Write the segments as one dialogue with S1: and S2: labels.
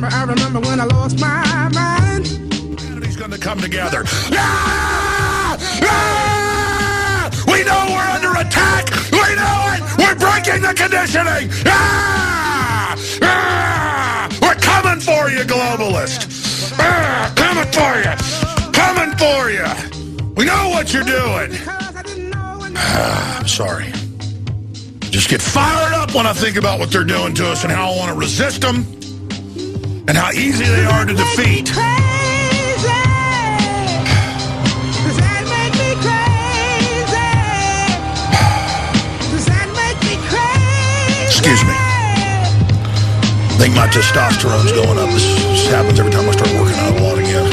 S1: remember, I remember when I lost my mind.
S2: Humanity's to come together. Ah! Ah! We know we're under attack. We know it. We're breaking the conditioning. Ah! Ah! We're coming for you, globalist. Ah! Coming for you. Coming for you. We know what you're doing. I'm sorry. Just get fired up when I think about what they're doing to us and how I want to resist them and how easy they are to defeat.
S1: Crazy. Does that make me crazy? Does that make me crazy?
S2: Excuse me. I think my testosterone's going up. This, this happens every time I start working out a lot again.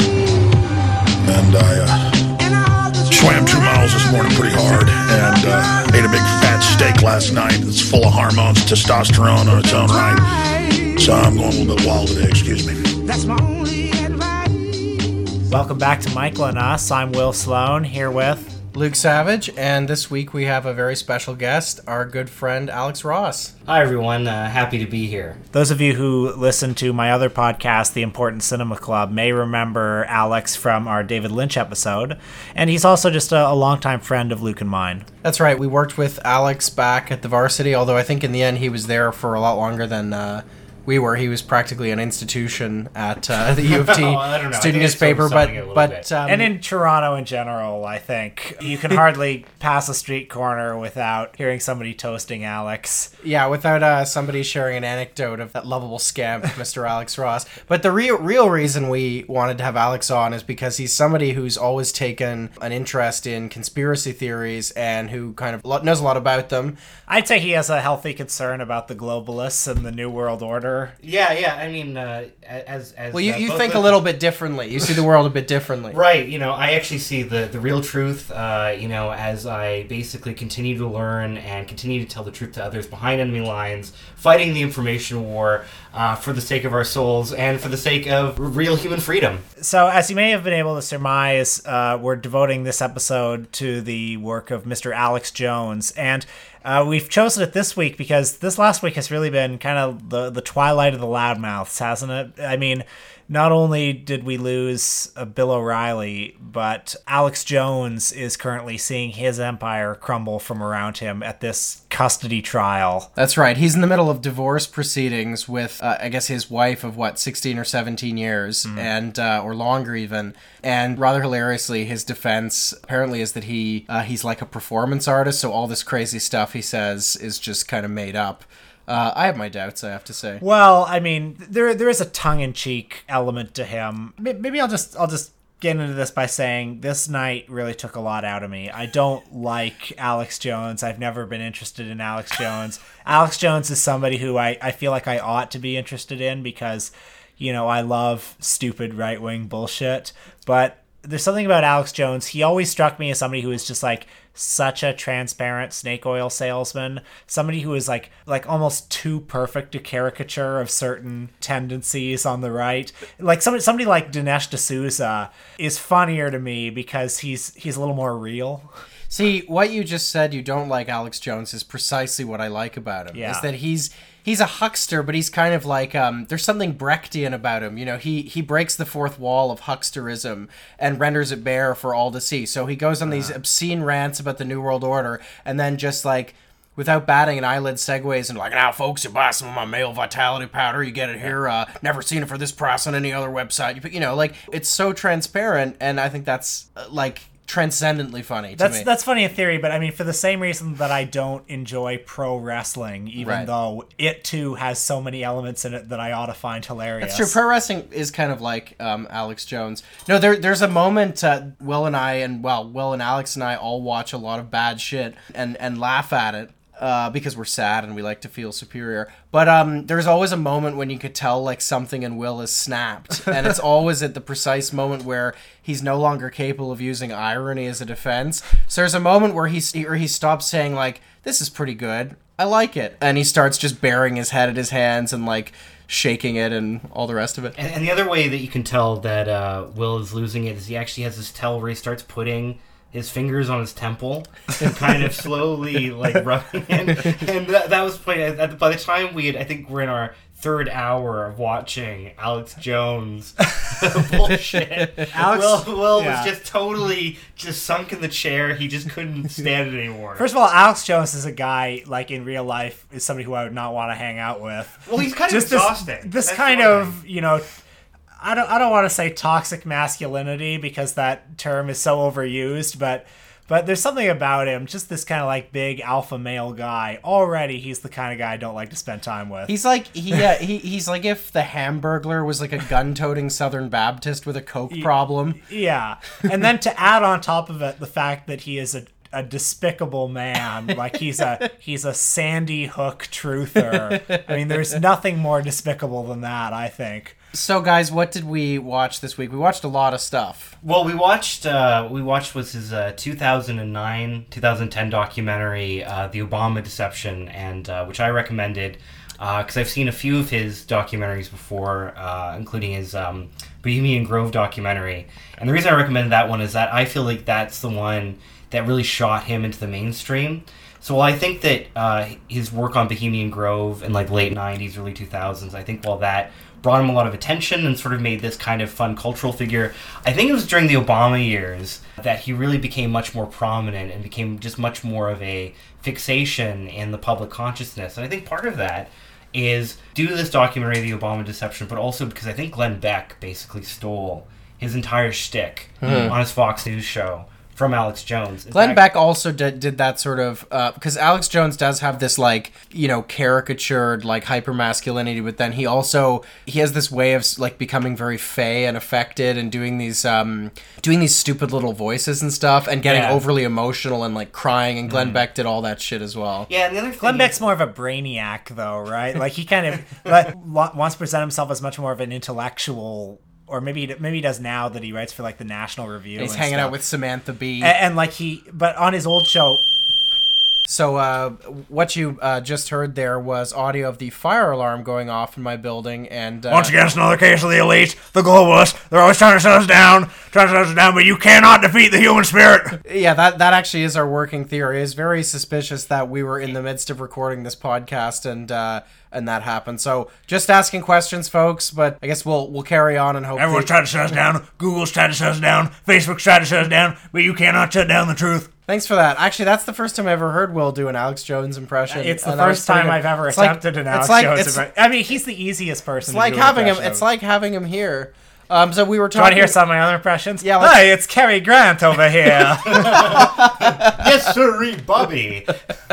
S2: And I uh,
S1: And all the
S2: swam two miles this morning pretty hard and uh, ate a big fat steak last night that's full of hormones, testosterone on its own right. So I'm going a little bit wild today, excuse me.
S1: That's my only advice.
S3: Welcome back to Michael and Us. I'm Will Sloan here with.
S4: Luke Savage, and this week we have a very special guest, our good friend Alex Ross.
S5: Hi, everyone. Uh, happy to be here.
S3: Those of you who listen to my other podcast, The Important Cinema Club, may remember Alex from our David Lynch episode. And he's also just a, a longtime friend of Luke and mine.
S4: That's right, we worked with Alex back at the varsity, although I think in the end he was there for a lot longer than uh, we were. He was practically an institution at uh, the U of T
S5: Oh, I don't know. I
S4: student newspaper,
S5: overselling it a
S4: but but um,
S3: and in Toronto in general, I think you can hardly pass a street corner without hearing somebody toasting Alex.
S4: Yeah, without uh, somebody sharing an anecdote of that lovable scamp, Mr. Alex Ross. But the real real reason we wanted to have Alex on is because he's somebody who's always taken an interest in conspiracy theories and who kind of knows a lot about them.
S3: I'd say he has a healthy concern about the globalists and the New World Order.
S5: Yeah, yeah. I mean, uh, as as
S4: Well, you,
S5: uh,
S4: you
S5: both
S4: think a little bit differently. You see the world a bit differently.
S5: Right, you know, I actually see the, the real truth, uh, you know, as I basically continue to learn and continue to tell the truth to others behind enemy lines, fighting the information war uh, for the sake of our souls and for the sake of real human freedom.
S3: So, as you may have been able to surmise, uh, we're devoting this episode to the work of Mr. Alex Jones, and uh, we've chosen it this week because this last week has really been kind of the the twilight of the loudmouths, hasn't it? I mean, not only did we lose uh, Bill O'Reilly, but Alex Jones is currently seeing his empire crumble from around him at this custody trial.
S4: That's right. He's in the middle of divorce proceedings with, uh, I guess, his wife of what, sixteen or seventeen years, and uh, or longer even. And rather hilariously, his defense apparently is that he uh, he's like a performance artist, so all this crazy stuff he says is just kind of made up. Uh, I have my doubts, I have to say.
S3: Well, I mean, there there is a tongue in cheek element to him. Maybe I'll just I'll just get into this by saying this night really took a lot out of me. I don't like Alex Jones. I've never been interested in Alex Jones. Alex Jones is somebody who I, I feel like I ought to be interested in because, you know, I love stupid right wing bullshit. But there's something about Alex Jones. He always struck me as somebody who is just like such a transparent snake oil salesman, somebody who is like like almost too perfect a caricature of certain tendencies on the right. Like somebody somebody like Dinesh D'Souza is funnier to me because he's he's a little more real.
S4: See, what you just said you don't like Alex Jones is precisely what I like about him.
S3: Yeah.
S4: Is that he's he's a huckster, but he's kind of like um there's something Brechtian about him. You know, he he breaks the fourth wall of hucksterism and renders it bare for all to see. So he goes on these obscene rants about the New World Order and then just like Without batting an eyelid, segues and like, now, folks, you buy some of my male vitality powder. You get it here. Uh, never seen it for this price on any other website. You, you know, like it's so transparent, and I think that's uh, like transcendently funny to
S3: That's
S4: me.
S3: that's funny in theory, but I mean for the same reason that I don't enjoy pro wrestling, even
S4: Right.
S3: though it too has so many elements in it that I ought to find hilarious.
S4: That's true. Pro wrestling is kind of like um, Alex Jones. No, there, there's a moment uh, Will and I and well, Will and Alex and I all watch a lot of bad shit and and laugh at it uh, because we're sad and we like to feel superior. But um, there's always a moment when you could tell like something in Will is snapped, and it's always at the precise moment where he's no longer capable of using irony as a defense. So there's a moment where he or he stops saying like, "This is pretty good." I like it. And he starts just burying his head in his hands and like shaking it and all the rest of it.
S5: And, and the other way that you can tell that uh, Will is losing it is he actually has this tell where he starts putting his fingers on his temple and kind of slowly like rubbing it. And that, that was playing. At the, by the time we had, I think we're in our third hour of watching Alex Jones bullshit.
S3: Alex-
S5: Will, Will
S3: yeah.
S5: was just totally just sunk in the chair. He just couldn't stand it anymore.
S3: First of all, Alex Jones is a guy like in real life is somebody who I would not want to hang out with.
S5: well, he's kind of
S3: Just this,
S5: exhausting.
S3: this
S5: That's
S3: kind
S5: one
S3: of you know. I don't. I don't want to say toxic masculinity because that term is so overused, but but there's something about him, just this kind of like big alpha male guy. Already, he's the kind of guy I don't like to spend time with.
S4: He's like he, uh, he he's like if the Hamburglar was like a gun-toting Southern Baptist with a coke problem.
S3: Yeah, and then to add on top of it the fact that he is a, a despicable man, like he's a he's a Sandy Hook truther. I mean, there's nothing more despicable than that. I think.
S4: So guys, what did we watch this week? We watched a lot of stuff.
S5: Well, we watched. Uh, we watched was his uh, 2009, 2010 documentary, uh, "The Obama Deception," and uh, which I recommended because I've seen a few of his documentaries before, uh, including his um, Bohemian Grove documentary. And the reason I recommended that one is that I feel like that's the one that really shot him into the mainstream. So while I think that uh, his work on Bohemian Grove in like late '90s, early 2000s, I think while that brought him a lot of attention and sort of made this kind of fun cultural figure, I think it was during the Obama years that he really became much more prominent and became just much more of a fixation in the public consciousness. And I think part of that is due to this documentary, The Obama Deception, but also because I think Glenn Beck basically stole his entire shtick hmm. on his Fox News show from Alex Jones. In
S4: Glenn
S5: fact-
S4: Beck also did, did that sort of because Alex Jones does have this like you know caricatured like hyper masculinity, but then he also he has this way of like becoming very fey and affected and doing these um doing these stupid little voices and stuff and getting
S3: Yeah.
S4: overly emotional and like crying. And Glenn Beck did all that shit as well.
S5: Yeah, and the other thing
S3: Glenn Beck's more of a brainiac, though, right? Like he kind of like, wants to present himself as much more of an intellectual, or maybe he, maybe he does now that he writes for like the National Review.
S4: He's hanging
S3: stuff.
S4: out with Samantha Bee.
S3: and, and like he, but on his old show,
S4: So uh, what you uh, just heard there was audio of the fire alarm going off in my building, and uh,
S2: Once again, it's another case of the elite, the globalists. They're always trying to shut us down, trying to shut us down, but you cannot defeat the human spirit.
S4: yeah, that that actually is our working theory. It's very suspicious that we were in the midst of recording this podcast and uh, and that happened. So just asking questions, folks. But I guess we'll we'll carry on and hope.
S2: Everyone's trying to shut us down. Google's trying to shut us down. Facebook's trying to shut us down, but you cannot shut down the truth.
S4: Thanks for that. Actually, that's the first time I ever heard Will do an Alex Jones impression.
S3: it's the
S4: and that was
S3: first time. I've ever
S4: It's like-
S3: attempted an Alex
S4: like-
S3: Jones. impression. I mean, he's the easiest person.
S4: it's like having him. It's like having him here. Um, so we were
S3: Do you want to hear some of my other impressions?
S4: Yeah, let's-
S3: Hey, it's Cary Grant over here.
S5: yes, sir, Bobby.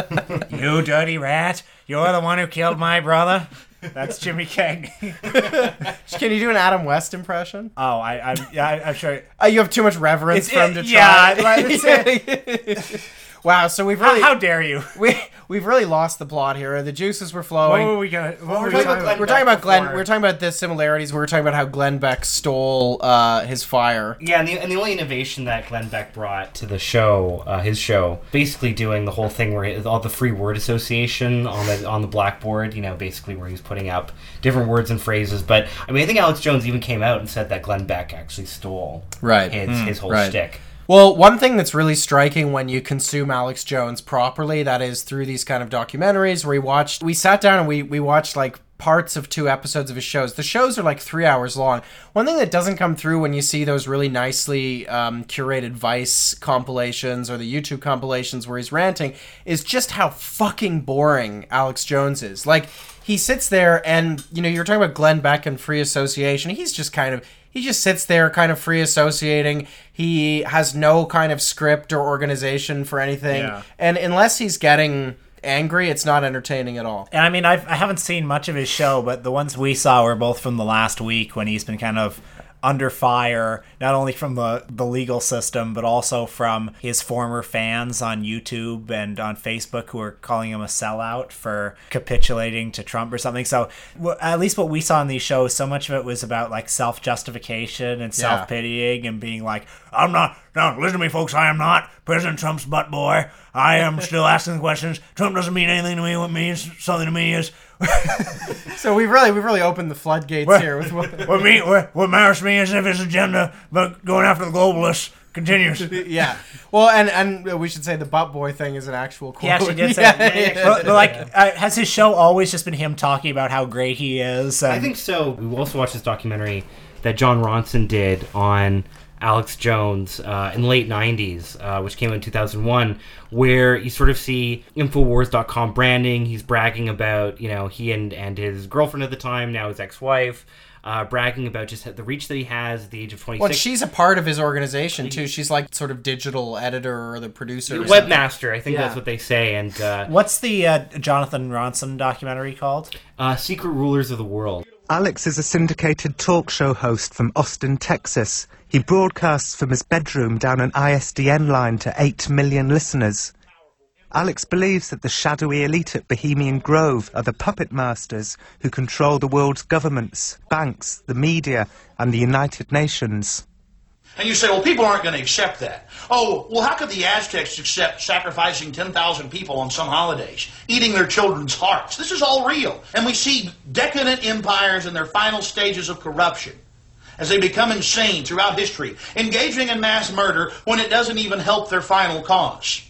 S3: you dirty rat! You're the one who killed my brother. That's Jimmy King.
S4: Can you do an Adam West impression?
S3: oh, I, I'm, yeah, I, I'm sure.
S4: Uh, you have too much reverence
S3: It's-
S4: for him to
S3: yeah,
S4: try.
S3: like, it's-
S4: wow. So we've really
S3: how dare you?
S4: we we've really lost the plot here. The juices were
S3: What
S4: flowing.
S3: were we gonna? What were
S5: we're
S3: we
S5: talking
S3: talking
S5: about
S3: about?
S4: we're
S5: Glenn
S4: talking about Glenn. We're talking about the similarities. We were talking about how Glenn Beck stole uh, his fire.
S5: Yeah, and the, and the only innovation that Glenn Beck brought to the show, uh, his show, basically doing the whole thing where it, all the free word association on the on the blackboard, you know, basically where he's putting up different words and phrases. But I mean, I think Alex Jones even came out and said that Glenn Beck actually stole
S4: Right.
S5: his, his whole
S4: right.
S5: shtick.
S4: Well, one thing that's really striking when you consume Alex Jones properly, that is through these kind of documentaries where we watched, we sat down and we, we watched like parts of two episodes of his shows. The shows are like three hours long. One thing that doesn't come through when you see those really nicely um, curated Vice compilations or the YouTube compilations where he's ranting is just how fucking boring Alex Jones is. Like, he sits there and, you know, you're talking about Glenn Beck and free association. He's just kind of he just sits there kind of free associating he has no kind of script or organization for anything
S3: Yeah.
S4: and unless he's getting angry it's not entertaining at all
S3: And I mean, I've, I haven't seen much of his show, but the ones we saw were both from the last week when he's been kind of under fire, not only from the, the legal system, but also from his former fans on YouTube and on Facebook who are calling him a sellout for capitulating to Trump or something. So, w- at least what we saw in these shows, so much of it was about like self justification and
S4: Yeah.
S3: self pitying and being like,
S2: I'm not. No, listen to me, folks. I am not President Trump's butt boy. I am still asking questions. Trump doesn't mean anything to me. What means something to me is
S4: so we've really we've really opened the floodgates
S2: What-
S4: here with what,
S2: what me. What, what matters to me is if his agenda, but going after the globalists.
S3: Continues.
S4: yeah. Well, and and we should say the butt boy thing is an actual quote.
S3: He actually did say
S4: Yeah, yeah, yeah.
S3: But, but, like, uh, has his show always just been him talking about how great he is? And
S5: I think so. We also watched this documentary that Jon Ronson did on Alex Jones uh, in the late 90s, uh, which came out in 2001, where you sort of see Infowars.com branding. He's bragging about, you know, he and, and his girlfriend at the time, now his ex wife, uh, bragging about just the reach that he has at the age of 26.
S4: Well, she's a part of his organization too. She's like sort of digital editor or the producer. or something.
S5: Webmaster, I think
S4: Yeah.
S5: that's what they say. And uh,
S3: what's the uh, Jonathan Ronson documentary called?
S5: uh, Secret Rulers of the World.
S6: Alex is a syndicated talk show host from Austin, Texas. He broadcasts from his bedroom down an ISDN line to 8 million listeners. Alex believes that the shadowy elite at Bohemian Grove are the puppet masters who control the world's governments, banks, the media, and the United Nations.
S7: And you say, well, people aren't going to accept that. Oh, well, how could the Aztecs accept sacrificing 10,000 people on some holidays, eating their children's hearts? This is all real. And we see decadent empires in their final stages of corruption as they become insane throughout history, engaging in mass murder when it doesn't even help their final cause.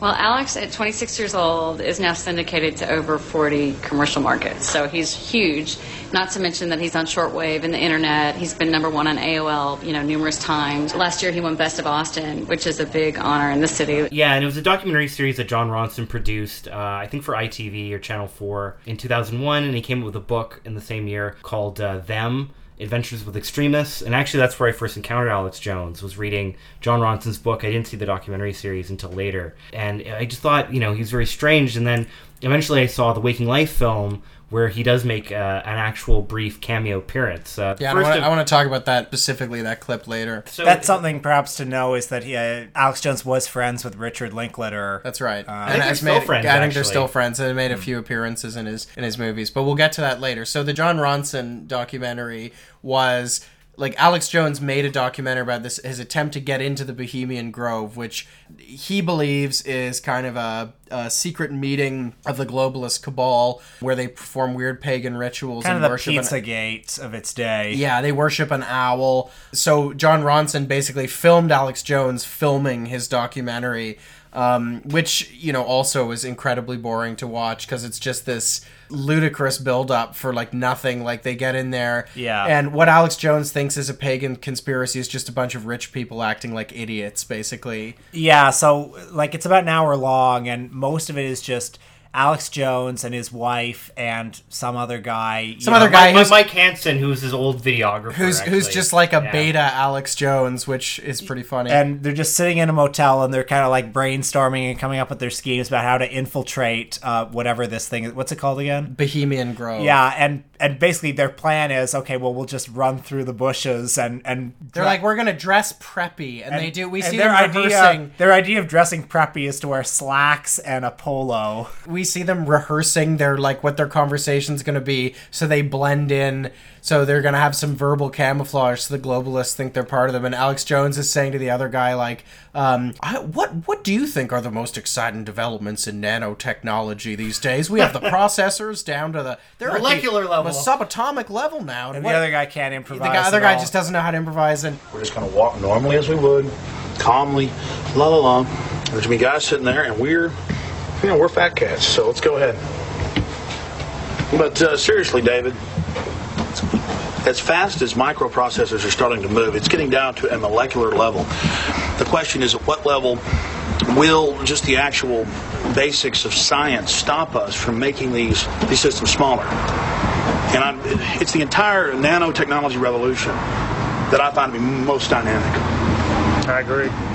S8: Well, Alex, at 26 years old, is now syndicated to over 40 commercial markets. So he's huge. Not to mention that he's on shortwave and the internet. He's been number one on AOL, you know, numerous times. Last year he won Best of Austin, which is a big honor in the city.
S5: Yeah, and it was a documentary series that Jon Ronson produced, uh, I think for ITV or Channel 4 in 2001, and he came up with a book in the same year called uh, Them. Adventures with Extremists, and actually that's where I first encountered Alex Jones. Was reading Jon Ronson's book. I didn't see the documentary series until later, and I just thought, you know, he was very strange. And then eventually, I saw the Waking Life film where he does make uh, an actual brief cameo appearance. Uh,
S4: Yeah, I
S5: first
S4: want, I want to talk about that specifically, that clip later.
S5: so-
S3: That's something perhaps to know is that he, uh, Alex Jones was friends with Richard Linklater.
S4: That's right.
S5: think they're
S4: has
S5: still friends,
S4: I think they're still friends, and they made a few appearances in his in his movies. But we'll get to that later. So the Jon Ronson documentary was like Alex Jones made a documentary about this his attempt to get into the Bohemian Grove, which he believes is kind of a, a secret meeting of the globalist cabal where they perform weird pagan rituals
S3: kind
S4: and
S3: of the
S4: worship. an-
S3: Pizzagate of its day.
S4: yeah, they worship an owl. So Jon Ronson basically filmed Alex Jones filming his documentary, um, which you know also is incredibly boring to watch because it's just this ludicrous build-up for like nothing. Like they get in there,
S3: Yeah.
S4: and what Alex Jones thinks is a pagan conspiracy is just a bunch of rich people acting like idiots, basically.
S3: Yeah, so like it's about an hour long, and most of it is just Alex Jones and his wife and some other guy.
S4: Some
S3: know,
S4: other guy
S5: Mike,
S4: who's
S5: Mike Hansen, who's his old videographer,
S4: who's who's just like a
S5: Yeah.
S4: beta Alex Jones, which is pretty funny.
S3: and they're just sitting in a motel and they're kind of like brainstorming and coming up with their schemes about how to infiltrate uh, whatever this thing is. What's it called again?
S4: Bohemian Grove.
S3: Yeah, and and basically their plan is okay. Well, we'll just run through the bushes and and
S4: They're like, we're gonna dress preppy, and, they do. We see
S3: their idea.
S4: rehearsing.
S3: Their idea of dressing preppy is to wear slacks and a polo.
S4: we see them rehearsing their like what their conversation's going to be so they blend in so they're going to have some verbal camouflage so the globalists think they're part of them and alex jones is saying to the other guy like um, I, what what do you think are the most exciting developments in nanotechnology these days we have the processors down to the they're at the-
S5: Molecular level.
S4: the subatomic level now
S3: And
S4: what-
S3: the other guy can't
S4: the
S3: improvise.
S4: guy, other
S3: at
S4: guy
S3: all.
S4: just doesn't know how to improvise and
S7: We're just going to walk normally as we would, calmly, la la la. There's me guys sitting there, and we're, you know, we're fat cats, so let's go ahead. But uh, seriously, David, as fast as microprocessors are starting to move, it's getting down to a molecular level. The question is, at what level will just the actual basics of science stop us from making these these systems smaller? And I'm, it's the entire nanotechnology revolution that I find to be most dynamic.
S9: I agree.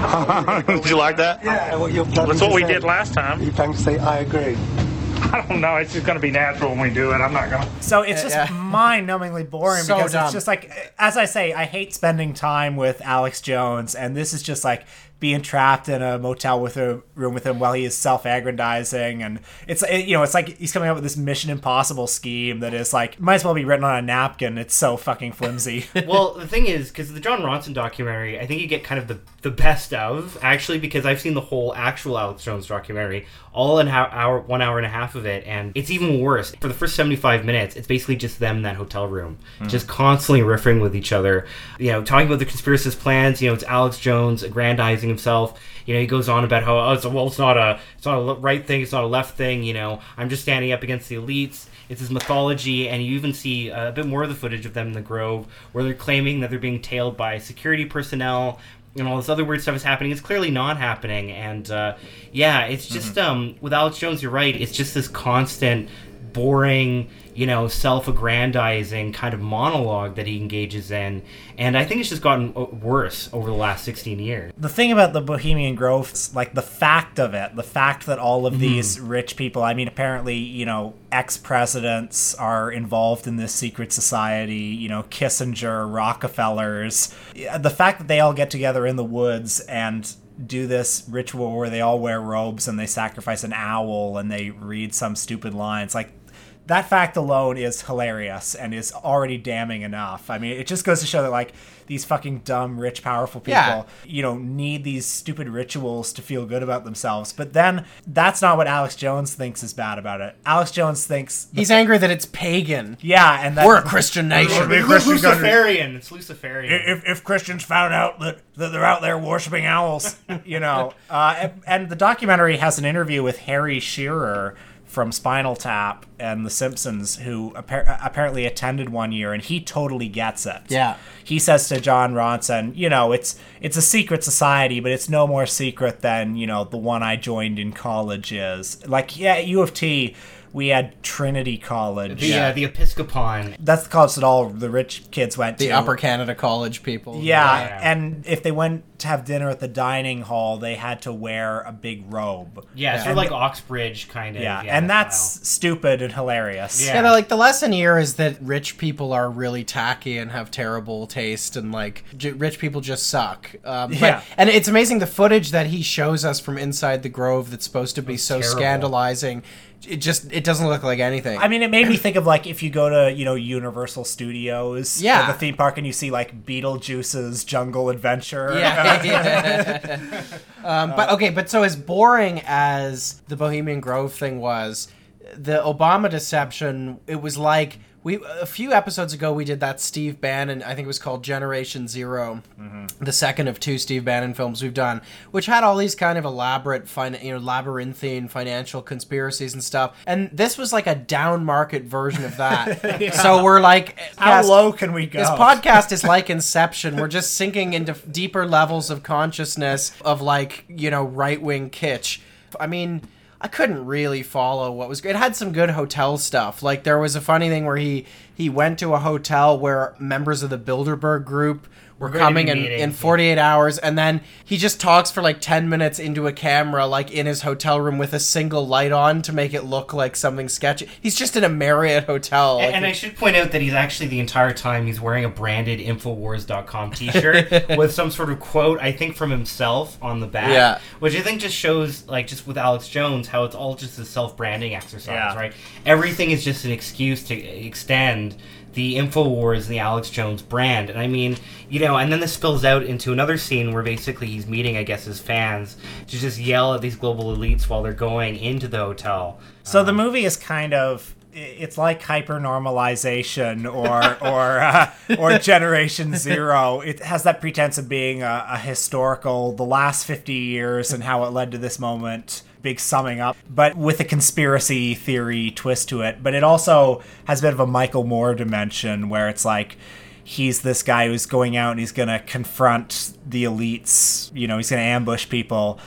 S10: Did you like that?
S9: Yeah,
S10: well,
S9: That's what we did last time.
S10: You can say, I agree.
S9: I don't know. It's just going to be natural when we do it. I'm not going to.
S3: So it's just
S4: Yeah.
S3: Mind-numbingly boring
S4: So
S3: because
S4: dumb.
S3: it's just like, as I say, I hate spending time with Alex Jones, and this is just like being trapped in a motel with a room with him while he is self-aggrandizing, and it's it, you know it's like he's coming up with this Mission Impossible scheme that is like might as well be written on a napkin. It's so fucking flimsy.
S5: well, the thing is, because the Jon Ronson documentary, I think you get kind of the, the best of, actually, because I've seen the whole actual Alex Jones documentary, all in how, hour, one hour and a half of it, and it's even worse. For the first 75 minutes, it's basically just them in that hotel room, just constantly riffing with each other. You know, talking about the conspiracist plans. You know, it's Alex Jones aggrandizing himself. You know, he goes on about how oh, it's, well, it's not a it's not a right thing, it's not a left thing. You know, I'm just standing up against the elites. It's his mythology, and you even see a bit more of the footage of them in the Grove, where they're claiming that they're being tailed by security personnel, and all this other weird stuff is happening. It's clearly not happening, and uh, yeah, it's just um, with Alex Jones. You're right. It's just this constant, boring, you know, self-aggrandizing kind of monologue that he engages in, and I think it's just gotten uh, worse over the last 16 years.
S3: the thing about the Bohemian Grove, like the fact of it, the fact that all of these rich people, I mean, apparently, you know, ex presidents are involved in this secret society, you know, Kissinger, Rockefellers, the fact that they all get together in the woods and do this ritual where they all wear robes and they sacrifice an owl and they read some stupid lines, like, that fact alone is hilarious and is already damning enough. I mean, it just goes to show that like these fucking dumb, rich, powerful people,
S4: Yeah.
S3: you know, need these stupid rituals to feel good about themselves. But then that's not what Alex Jones thinks is bad about it. Alex Jones thinks
S4: He's angry that it's pagan.
S3: yeah, and that
S4: We're a Christian nation.
S3: Big Christian country.
S5: Luciferian. It's Luciferian.
S3: if, if Christians found out that, that they're out there worshiping owls, you know. Uh, and, and the documentary has an interview with Harry Shearer from Spinal Tap and The Simpsons, who appar- apparently attended one year, and he totally gets it.
S4: Yeah.
S3: He says to Jon Ronson, you know, it's it's a secret society, but it's no more secret than you know the one I joined in college is. Like, yeah, U of T, we had Trinity College.
S5: the uh, the Episkopon.
S3: That's the college that all the rich kids went
S4: The
S3: to.
S4: The Upper Canada College people.
S3: Yeah,
S5: Yeah.
S3: and if they went to have dinner at the dining hall, they had to wear a big robe.
S5: Yeah, sort of like Oxbridge kind of.
S3: Yeah,
S5: yeah
S3: and that's
S5: style.
S3: stupid and hilarious.
S5: Yeah.
S4: Yeah, but, like the lesson here is that rich people are really tacky and have terrible taste, and like j- rich people just suck. Um, but-
S3: Yeah.
S4: and it's amazing the footage that he shows us from inside the Grove that's supposed to be so
S5: terrible.
S4: scandalizing. It just it doesn't look like anything.
S3: I mean, it made me think of like if you go to you know Universal Studios,
S4: Yeah.
S3: the theme park, and you see like Beetlejuice's Jungle Adventure.
S4: Yeah. yeah. um, but okay, but so as boring as the Bohemian Grove thing was, the Obama deception, it was like we a few episodes ago we did that Steve Bannon, I think it was called Generation 0 mm-hmm. the second of two Steve Bannon films we've done, which had all these kind of elaborate, fin- you know, labyrinthine financial conspiracies and stuff. And this was like a down market version of that. So we're like,
S3: How
S4: cast-
S3: low can we go?
S4: this podcast is like Inception. We're just sinking into deeper levels of consciousness of like, you know, right wing kitsch. I mean, I couldn't really follow what was. It had some good hotel stuff. Like there was a funny thing where he he went to a hotel where members of the Bilderberg group were
S5: going to
S4: coming in,
S5: meeting.
S4: in 48 hours and then he just talks for like 10 minutes into a camera like in his hotel room with a single light on to make it look like something sketchy. He's just in a Marriott hotel.
S5: And,
S4: Like,
S5: and I should point out that he's actually the entire time he's wearing a branded Infowars.com T-shirt with some sort of quote, I think, from himself on the back.
S4: Yeah.
S5: Which I think just shows, like, just with Alex Jones, how it's all just a self-branding exercise,
S3: Yeah.
S5: right? Everything is just an excuse to extend the Infowars and the Alex Jones brand. And I mean, you know, and then this spills out into another scene where basically he's meeting, I guess, his fans to just yell at these global elites while they're going into the hotel.
S3: So the movie is kind of it's like hyper normalization or or uh, or generation zero it has that pretense of being a, a historical the last 50 years and how it led to this moment big summing up but with a conspiracy theory twist to it but it also has a bit of a michael moore dimension where it's like he's this guy who's going out and he's going to confront the elites you know he's going to ambush people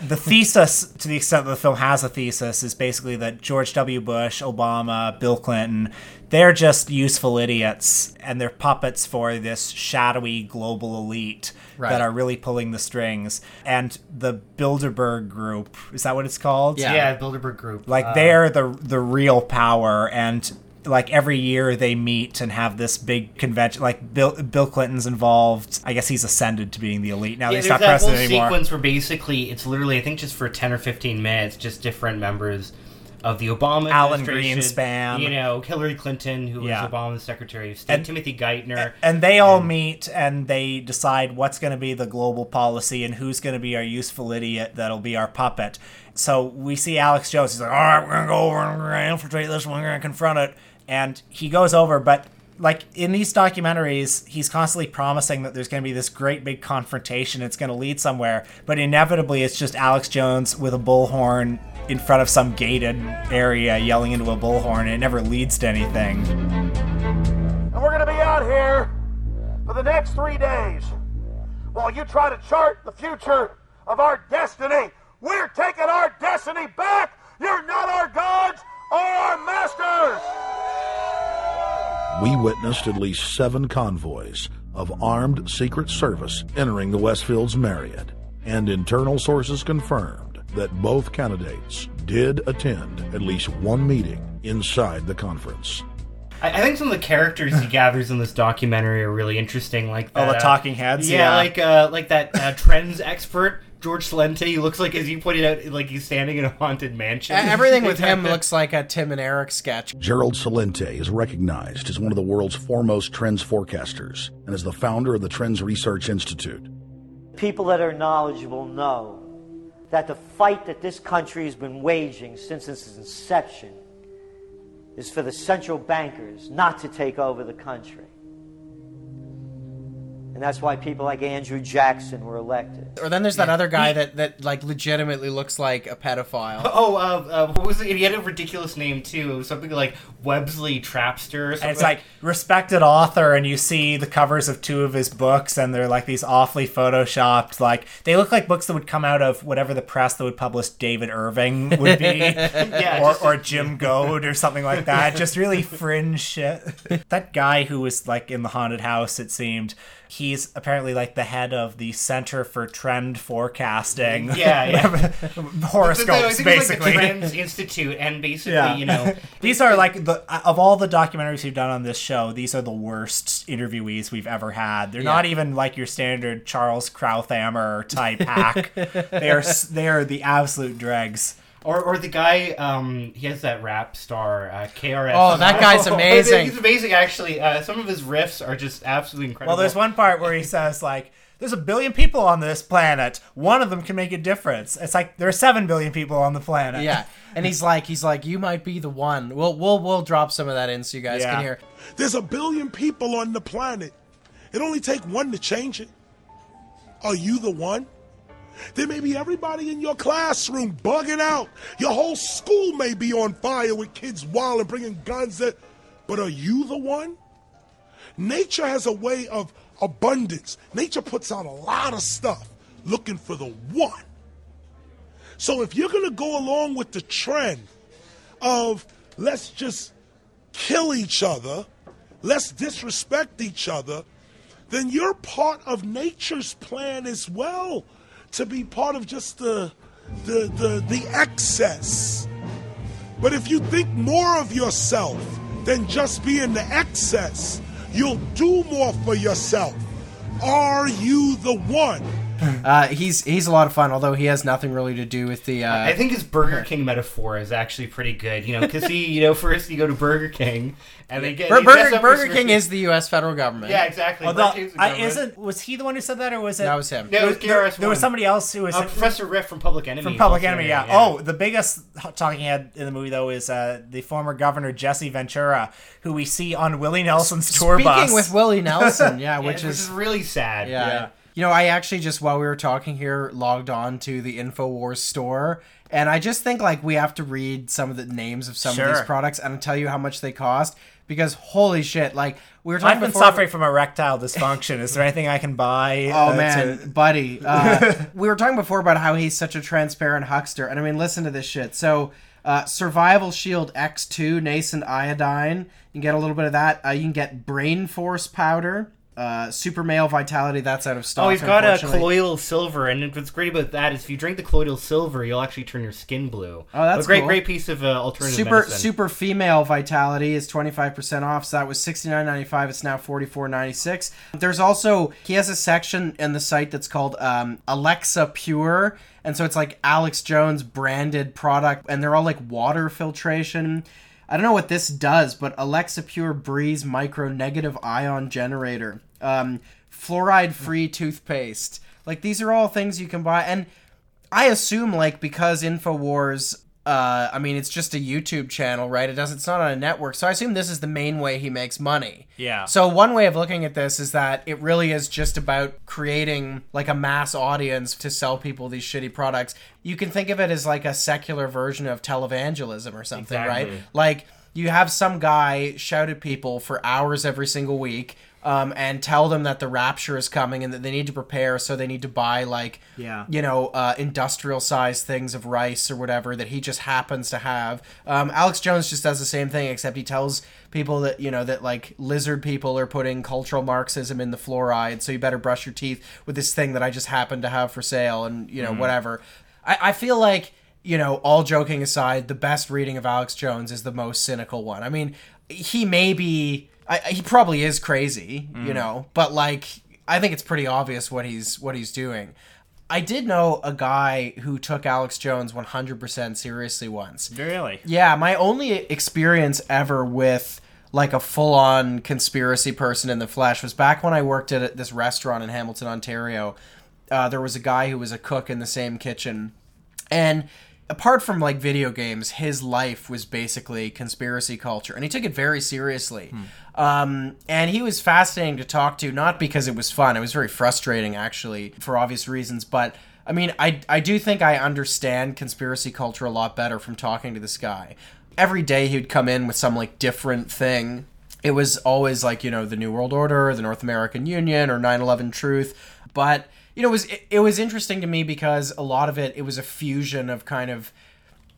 S3: the thesis, to the extent that the film has a thesis, is basically that George W. Bush, Obama, Bill Clinton, they're just useful idiots and they're puppets for this shadowy global elite
S4: Right.
S3: that are really pulling the strings. And the Bilderberg group, is that what it's called?
S4: Yeah.
S5: Yeah, Bilderberg Group.
S3: Like
S5: Uh,
S3: they're the the real power and like every year they meet and have this big convention like Bill Bill Clinton's involved. I guess he's ascended to being the elite. Now
S5: Yeah,
S3: he's
S5: there's
S3: not
S5: that whole
S3: president anymore.
S5: sequence where basically it's literally I think just for ten or fifteen minutes, just different members of the Obama
S3: Alan
S5: administration,
S3: Greenspan.
S5: you know, Hillary Clinton, who
S3: Yeah.
S5: was Obama's Secretary of State,
S3: And-
S5: Timothy Geithner.
S3: and they all meet and they decide what's going to be the global policy and who's going to be our useful idiot that'll be our puppet. So we see Alex Jones. He's like, "All right, we're going to go over and we're going to infiltrate this one. We're going to confront it." And he goes over, but like in these documentaries, he's constantly promising that there's going to be this great big confrontation. It's going to lead somewhere, but inevitably, it's just Alex Jones with a bullhorn in front of some gated area yelling into a bullhorn, and it never leads to anything.
S11: And we're going to be out here for the next three days while you try to chart the future of our destiny. We're taking our destiny back. You're not our gods or our masters.
S2: We witnessed at least seven convoys of armed Secret Service entering the Westfields Marriott, and internal sources confirmed that both candidates did attend at least one meeting inside the conference.
S5: I, I think some of the characters he gathers in this documentary are really interesting. Like
S3: Oh, the
S5: uh,
S3: talking heads?
S5: Yeah,
S3: Yeah.
S5: like uh, like that uh, trends expert George Celente. He looks like, as you pointed out, like he's standing in a haunted mansion.
S4: Everything with him looks like a Tim and Eric sketch.
S2: Gerald Celente is recognized as one of the world's foremost trends forecasters and is the founder of the Trends Research Institute.
S12: People that are knowledgeable know that the fight that this country has been waging since its inception is for the central bankers not to take over the country. And that's why people like Andrew Jackson were elected.
S4: Or then there's that other guy that, that like legitimately looks like a pedophile.
S5: Oh, uh, uh, what was it? He had a ridiculous name too. It was something like Websley Trapster. Or something.
S3: And it's like respected author, and you see the covers of two of his books, and they're like these awfully photoshopped. Like they look like books that would come out of whatever the press that would publish David Irving would be,
S5: Yeah,
S3: or,
S5: just-
S3: or Jim Goad or something like that. Just really fringe shit. that guy who was like in the haunted house, it seemed. He's apparently like the head of the Center for Trend Forecasting.
S5: Yeah, yeah.
S3: horoscopes, basically.
S5: like the Trends Institute, and basically, you know,
S3: these are like the uh, of all the documentaries we've done on this show. These are the worst interviewees we've ever had. They're not even like your standard Charles Krauthammer type hack. they are they are the absolute dregs.
S5: Or, or the guy, um, he has that rap star, uh, KRS.
S4: Oh, that guy's amazing.
S5: He's amazing, actually. Uh, some of his riffs are just absolutely incredible.
S3: Well, there's one part where he says like. There's a billion people on this planet. One of them can make a difference. It's like there are seven billion people on the planet.
S4: Yeah, and he's like, he's like, you might be the one. We'll we'll we'll drop some of that in so you guys
S3: Yeah.
S4: can hear.
S13: There's a billion people on the planet. It only take one to change it. Are you the one? There may be everybody in your classroom bugging out. Your whole school may be on fire with kids wild and bringing guns. That, but are you the one? Nature has a way of abundance. Nature puts out a lot of stuff looking for the one. So if you're going to go along with the trend of let's just kill each other, let's disrespect each other, then you're part of nature's plan as well to be part of just the the the, the excess. But if you think more of yourself than just being the excess, you'll do more for yourself. Are you the one?
S4: Uh, he's he's a lot of fun, although he has nothing really to do with the. Uh,
S5: I think his Burger King metaphor is actually pretty good. You know, because he, you know, first you go to Burger King and they get
S4: Bur- Burger, Burger King is the U.S. federal government.
S5: Yeah, exactly.
S3: Although,
S5: Burger
S3: I, isn't was he the one who said that, or was it?
S4: That was him.
S5: No, it was
S3: there, there was somebody else who was
S5: Uh, Professor Griff from Public Enemy.
S3: from Public Enemy.
S5: in
S3: Yeah. Oh, the biggest talking head in the movie though is uh, the former governor Jesse Ventura, who we see on Willie Nelson's tour
S4: Speaking
S3: bus.
S4: with Willie Nelson, yeah,
S5: Yeah,
S4: which
S5: which
S4: is
S5: is really sad.
S4: Yeah.
S3: Yeah.
S4: You know, I actually just while we were talking here logged on to the InfoWars store and I just think like we have to read some of the names of some of these products and tell you how much they cost because holy shit, like we were talking
S3: I've been
S4: before
S3: suffering from erectile dysfunction. Is there anything I can buy?
S4: Oh
S3: uh,
S4: man,
S3: to-
S4: buddy. Uh, we were talking before about how he's such a transparent huckster, and I mean, listen to this shit. So, uh, Survival Shield X2 nascent iodine. You can get a little bit of that. Uh, you can get Brain Force powder. Uh, Super Male Vitality. That's out of stock.
S5: Oh, he's got a colloidal silver, and what's great about that is if you drink the colloidal silver, you'll actually turn your skin blue.
S4: Oh, that's
S5: a great,
S4: cool.
S5: great piece of uh, alternative
S4: Super
S5: medicine.
S4: Super Female Vitality is twenty five percent off. So that was sixty nine ninety five. It's now forty four ninety six. There's also he has a section in the site that's called um, Alexa Pure, and so it's like Alex Jones branded product, and they're all like water filtration. I don't know what this does, but Alexa Pure Breeze Micro Negative Ion Generator, um, fluoride free toothpaste. Like these are all things you can buy, and I assume like because Infowars. Uh, I mean, it's just a YouTube channel, right? It doesn't. It's not on a network, so I assume this is the main way he makes money.
S3: Yeah.
S4: So one way of looking at this is that it really is just about creating like a mass audience to sell people these shitty products. You can think of it as like a secular version of televangelism or something, right? Like you have some guy shout at people for hours every single week. Um, and tell them that the rapture is coming and that they need to prepare, so they need to buy like,
S3: Yeah.
S4: you know, uh, industrial sized things of rice or whatever that he just happens to have. Um, Alex Jones just does the same thing, except he tells people that you know that like lizard people are putting cultural Marxism in the fluoride, so you better brush your teeth with this thing that I just happen to have for sale, and you know
S5: Mhm.
S4: whatever. I, I feel like you know, all joking aside, the best reading of Alex Jones is the most cynical one. I mean, he may be, I, he probably is crazy, you
S5: Mhm.
S4: know, but like, I think it's pretty obvious what he's what he's doing. I did know a guy who took Alex Jones 100% seriously once.
S3: Really?
S4: Yeah, my only experience ever with like a full-on conspiracy person in the flesh was back when I worked at this restaurant in Hamilton, Ontario. Uh, there was a guy who was a cook in the same kitchen, and apart from like video games, his life was basically conspiracy culture, and he took it very seriously. Um, and he was fascinating to talk to, not because it was fun; it was very frustrating, actually, for obvious reasons. But I mean, I I do think I understand conspiracy culture a lot better from talking to this guy. Every day he would come in with some like different thing. It was always like you know the New World Order, the North American Union, or 9/11 Truth, but you know, it was it, it was interesting to me because a lot of it it was a fusion of kind of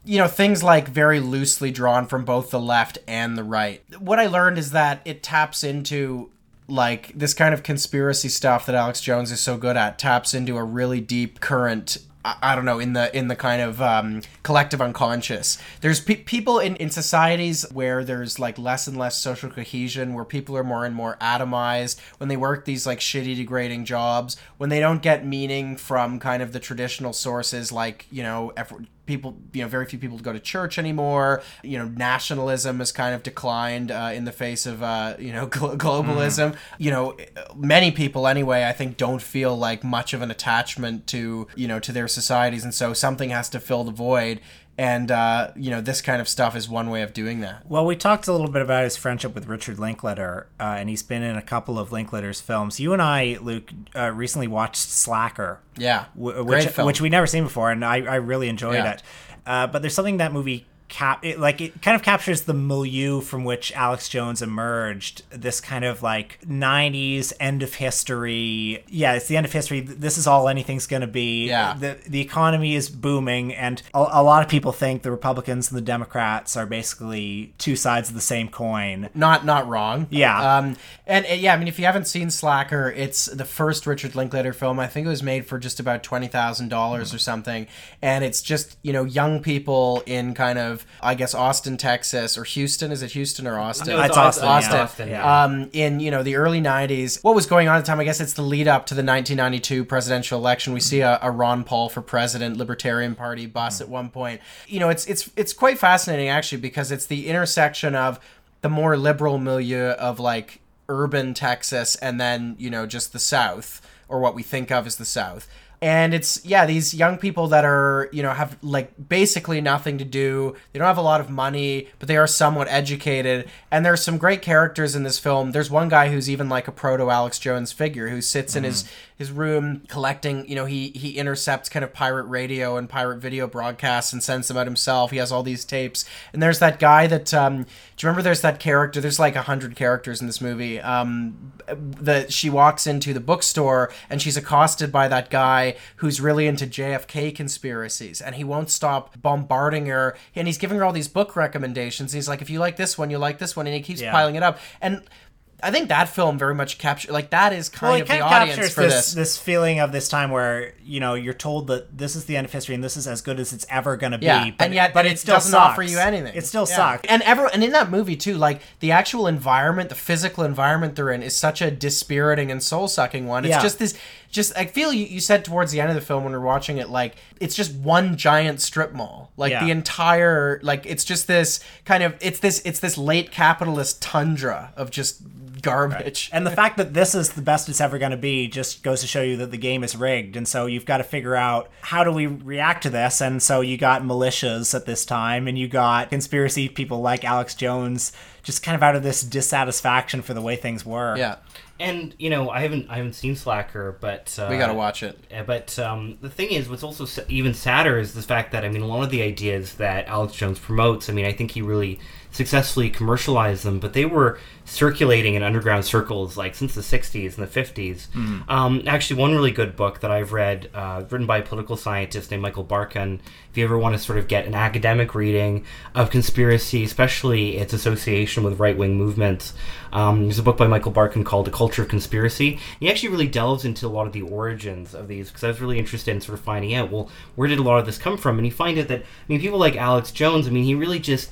S4: you know things like very loosely drawn from both the left and the right. What I learned is that it taps into like this kind of conspiracy stuff that Alex Jones is so good at taps into a really deep current I don't know in the in the kind of um, collective unconscious. There's pe- people in, in societies where there's like less and less social cohesion, where people are more and more atomized when they work these like shitty, degrading jobs, when they don't get meaning from kind of the traditional sources, like you know, effort, people, you know, very few people go to church anymore. You know, nationalism has kind of declined uh, in the face of uh, you know glo- globalism. You know, many people anyway, I think, don't feel like much of an attachment to you know to their societies, and so something has to fill the void. And uh, you know, this kind of stuff is one way of doing that.
S3: Well, we talked a little bit about his friendship with Richard Linklater, uh, and he's been in a couple of Linklater's films. You and I, Luke, uh, recently watched Slacker.
S4: Yeah,
S3: w-
S4: great
S3: which
S4: film.
S3: which we never seen before, and I, I really enjoyed
S4: Yeah.
S3: it. Uh, but there's something that movie cap it, like it kind of captures the milieu from which Alex Jones emerged. This kind of like '90s end of history. Yeah, it's the end of history. This is all anything's going to be.
S4: Yeah.
S3: the the economy is booming, and a, a lot of people think the Republicans and the Democrats are basically two sides of the same coin.
S4: Not not wrong.
S3: Yeah.
S4: Um, and, and yeah, I mean, if you haven't seen Slacker, it's the first Richard Linklater film. I think it was made for just about twenty thousand dollars or something, and it's just you know young people in kind of I guess Austin, Texas, or Houston. Is it Houston or Austin?
S3: It's Austin, yeah. Austin, yeah.
S4: Um, in you know the early '90s, what was going on at the time? I guess it's the lead up to the 1992 presidential election. We see a, a Ron Paul for president, Libertarian Party bus at one point. You know, it's it's it's quite fascinating actually because it's the intersection of the more liberal milieu of like urban Texas and then you know just the South or what we think of as the South. And it's yeah, these young people that are you know have like basically nothing to do. They don't have a lot of money, but they are somewhat educated. And there's some great characters in this film. There's one guy who's even like a proto Alex Jones figure who sits in his mm. His room collecting. You know, he he intercepts kind of pirate radio and pirate video broadcasts and sends them out himself. He has all these tapes. And there's that guy that um, do you remember? There's that character. There's like a hundred characters in this movie. Um, that she walks into the bookstore and she's accosted by that guy who's really into JFK conspiracies and he won't stop bombarding her and he's giving her all these book recommendations. He's like, if you like this one, you like this one, and he keeps
S3: Yeah.
S4: piling it up. And I think that film very much captured like that is kind
S3: Well,
S4: of the audience
S3: captures
S4: for
S3: this,
S4: this.
S3: this feeling of this time where you know you're told that this is the end of history and this is as good as it's ever going to be.
S4: Yeah,
S3: but
S4: and yet,
S3: but
S4: it,
S3: it still
S4: doesn't
S3: sucks.
S4: offer you anything.
S3: It still
S4: Yeah.
S3: sucks.
S4: And ever, and in that movie too, like the actual environment, the physical environment they're in, is such a dispiriting and soul sucking one. It's
S3: Yeah.
S4: just this just I feel you, you said towards the end of the film when we are watching it like it's just one giant strip mall. Like
S3: Yeah.
S4: the entire like it's just this kind of it's this it's this late capitalist tundra of just garbage.
S3: And the fact that this is the best it's ever going to be just goes to show you that the game is rigged. And so you've got to figure out how do we react to this. And so you got militias at this time, and you got conspiracy people like Alex Jones, just kind of out of this dissatisfaction for the way things were.
S4: Yeah.
S5: And you know, I haven't I haven't seen Slacker, but uh,
S4: We gotta watch it.
S5: But um, the thing is, what's also even sadder is the fact that I mean, a lot of the ideas that Alex Jones promotes. I mean, I think he really successfully commercialized them, but they were circulating in underground circles like since the '60s and the '50s.
S14: Mhm.
S5: Um, actually, one really good book that I've read, uh, written by a political scientist named Michael Barkun. If you ever want to sort of get an academic reading of conspiracy, especially its association with right wing movements, um, there's a book by Michael Barkun called The Culture of Conspiracy. He actually really delves into a lot of the origins of these because I was really interested in sort of finding out, well, where did a lot of this come from? And you find out that, I mean, people like Alex Jones, I mean, he really just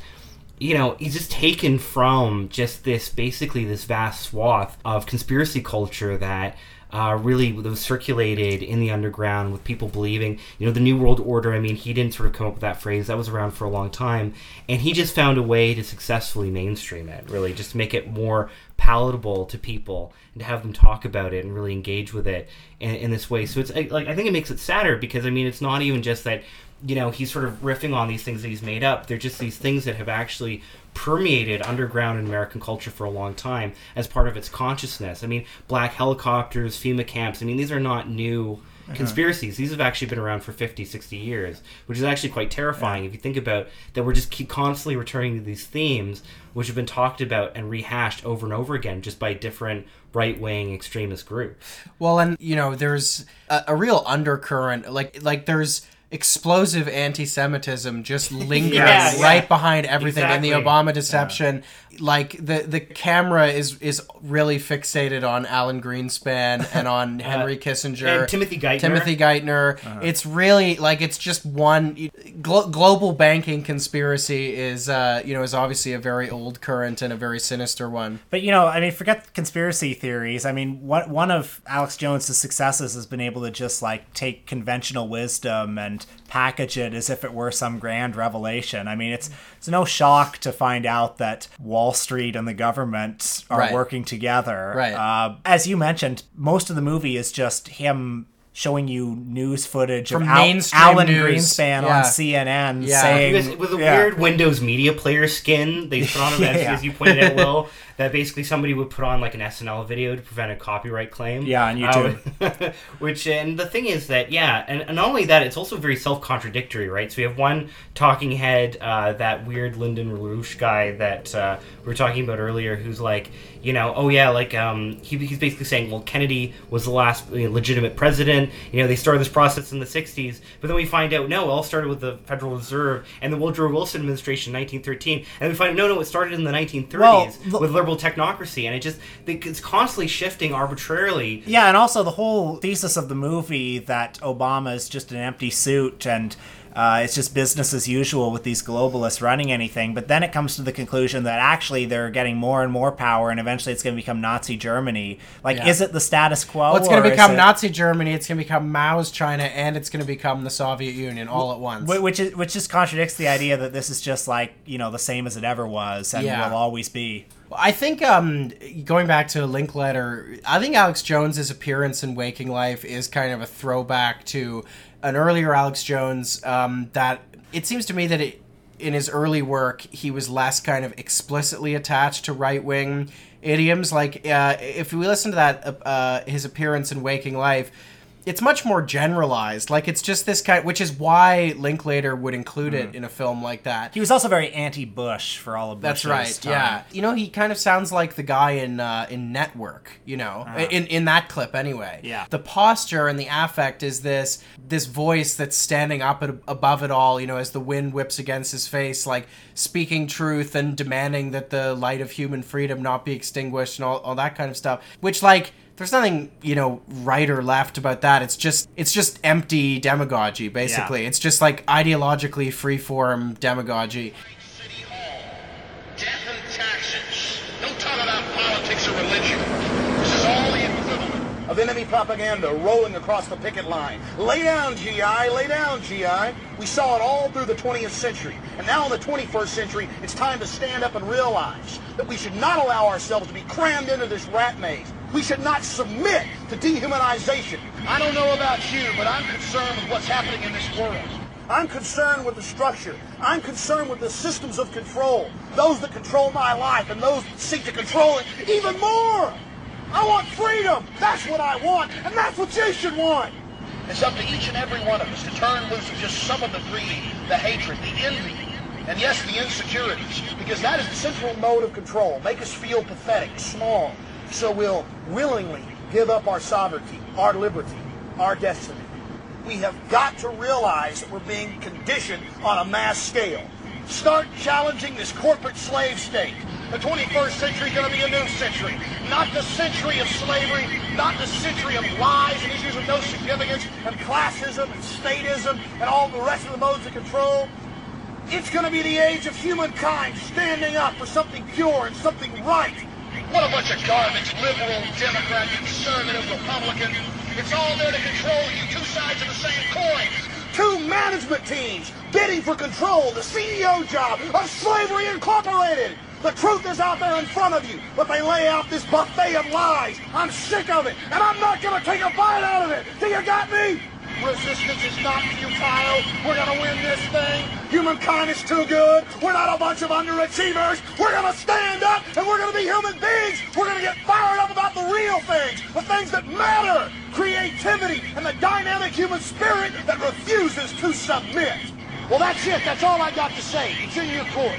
S5: you know, he's just taken from just this basically this vast swath of conspiracy culture that uh, really was circulated in the underground with people believing, you know, the New World Order. I mean, he didn't sort of come up with that phrase, that was around for a long time. And he just found a way to successfully mainstream it, really, just make it more palatable to people and to have them talk about it and really engage with it in, in this way. So it's like, I think it makes it sadder because, I mean, it's not even just that you know, he's sort of riffing on these things that he's made up. They're just these things that have actually permeated underground in American culture for a long time as part of its consciousness. I mean, black helicopters, FEMA camps, I mean, these are not new
S14: Uh-huh.
S5: conspiracies. These have actually been around for 50, 60 years, which is actually quite terrifying if you think about that we're just keep constantly returning to these themes which have been talked about and rehashed over and over again just by different right-wing extremist groups.
S4: Well, and you know, there's a, a real undercurrent, like like there's explosive anti-Semitism just lingering right behind everything. In the Obama deception. Like the the camera is is really fixated on Alan Greenspan and on Henry Kissinger
S5: Uh, and Timothy Geithner.
S4: Timothy Geithner.
S5: Uh-huh.
S4: It's really like it's just one glo- global banking conspiracy is uh, you know is obviously a very old current and a very sinister one.
S3: But you know, I mean, forget conspiracy theories. I mean, one one of Alex Jones's successes has been able to just like take conventional wisdom and package it as if it were some grand revelation. I mean, it's it's no shock to find out that Wall Street and the government are
S4: Right.
S3: working together.
S4: Right.
S3: Uh, as you mentioned, most of the movie is just him showing you news footage
S4: From
S3: of Al- Alan
S4: news.
S3: Greenspan
S4: Yeah.
S3: on CNN
S4: Yeah.
S3: saying
S5: Because with a
S3: yeah.
S5: weird Windows Media Player skin, they put on a
S3: Yeah.
S5: as you pointed out, Will, that basically somebody would put on like an SNL video to prevent a copyright claim.
S3: Yeah, on YouTube.
S5: Um, which and the thing is that yeah, and, and not only that, it's also very self contradictory, right? So we have one talking head, uh, that weird Lyndon LaRouche guy that uh, we were talking about earlier, who's like, you know, oh yeah, like um, he, he's basically saying, well, Kennedy was the last you know, legitimate president. You know, they started this process in the '60s, but then we find out no, it all started with the Federal Reserve and the Woodrow Wilson administration in 1913, and we find out no, no, it started in the 1930s
S3: Well, look-
S5: with liberal technocracy, and it just it's constantly shifting arbitrarily.
S3: Yeah, and also the whole thesis of the movie that Obama is just an empty suit and uh, it's just business as usual with these globalists running anything. But then it comes to the conclusion that actually they're getting more and more power, and eventually it's going to become Nazi Germany. Like,
S4: Yeah.
S3: is it the status quo?
S4: Well, it's going to become Nazi Germany. It's going to become Mao's China, and it's going to become the Soviet Union all at once.
S3: Which is which just contradicts the idea that this is just like you know the same as it ever was and
S4: Yeah.
S3: will always be.
S4: I think um, going back to Linklater, I think Alex Jones's appearance in Waking Life is kind of a throwback to an earlier Alex Jones. Um, that it seems to me that it, in his early work he was less kind of explicitly attached to right wing idioms. Like uh, if we listen to that uh, his appearance in Waking Life. It's much more generalized. Like it's just this kind, which is why Linklater would include it in a film like that.
S3: He was also very anti-Bush for all of
S4: Bush.
S3: That's
S4: right.
S3: time.
S4: Yeah. You know, he kind of sounds like the guy in uh, in Network. You know, in in that clip anyway.
S3: Yeah.
S4: The posture and the affect is this this voice that's standing up at, above it all. You know, as the wind whips against his face, like speaking truth and demanding that the light of human freedom not be extinguished and all, all that kind of stuff. Which like. There's nothing, you know, right or left about that. It's just, it's just empty demagogy, basically. It's just like ideologically freeform demagogy.
S11: Death and taxes. Don't talk about politics or religion. This is all the equivalent of enemy propaganda rolling across the picket line. Lay down, GI, lay down, GI. We saw it all through the 20th century. And now in the 21st century, it's time to stand up and realize that we should not allow ourselves to be crammed into this rat maze. We should not submit to dehumanization. I don't know about you, but I'm concerned with what's happening in this world. I'm concerned with the structure. I'm concerned with the systems of control. Those that control my life and those that seek to control it even more. I want freedom. That's what I want. And that's what you should want. It's up to each and every one of us to turn loose of just some of the greed, the hatred, the envy, and yes, the insecurities. Because that is the central mode of control. Make us feel pathetic, small. So we'll willingly give up our sovereignty, our liberty, our destiny we have got to realize that we're being conditioned on a mass scale. Start challenging this corporate slave state. The 21st century is going to be a new century. Not the century of slavery, not the century of lies and issues of no significance and classism and statism and all the rest of the modes of control. It's going to be the age of humankind standing up for something pure and something right. What a bunch of garbage, liberal, Democrat, conservative, Republican. It's all there to control you, two sides of the same coin. Two management teams bidding for control, the CEO job of Slavery Incorporated. The truth is out there in front of you, but they lay out this buffet of lies. I'm sick of it, and I'm not going to take a bite out of it. Do you got me? Resistance is not futile. We're going to win this thing. Humankind is too good. We're not a bunch of underachievers. We're going to stand up and we're going to be human beings. We're going to get fired up about the real things, the things that matter. Creativity and the dynamic human spirit that refuses to submit. Well, that's it. That's all I got to say. It's in your court.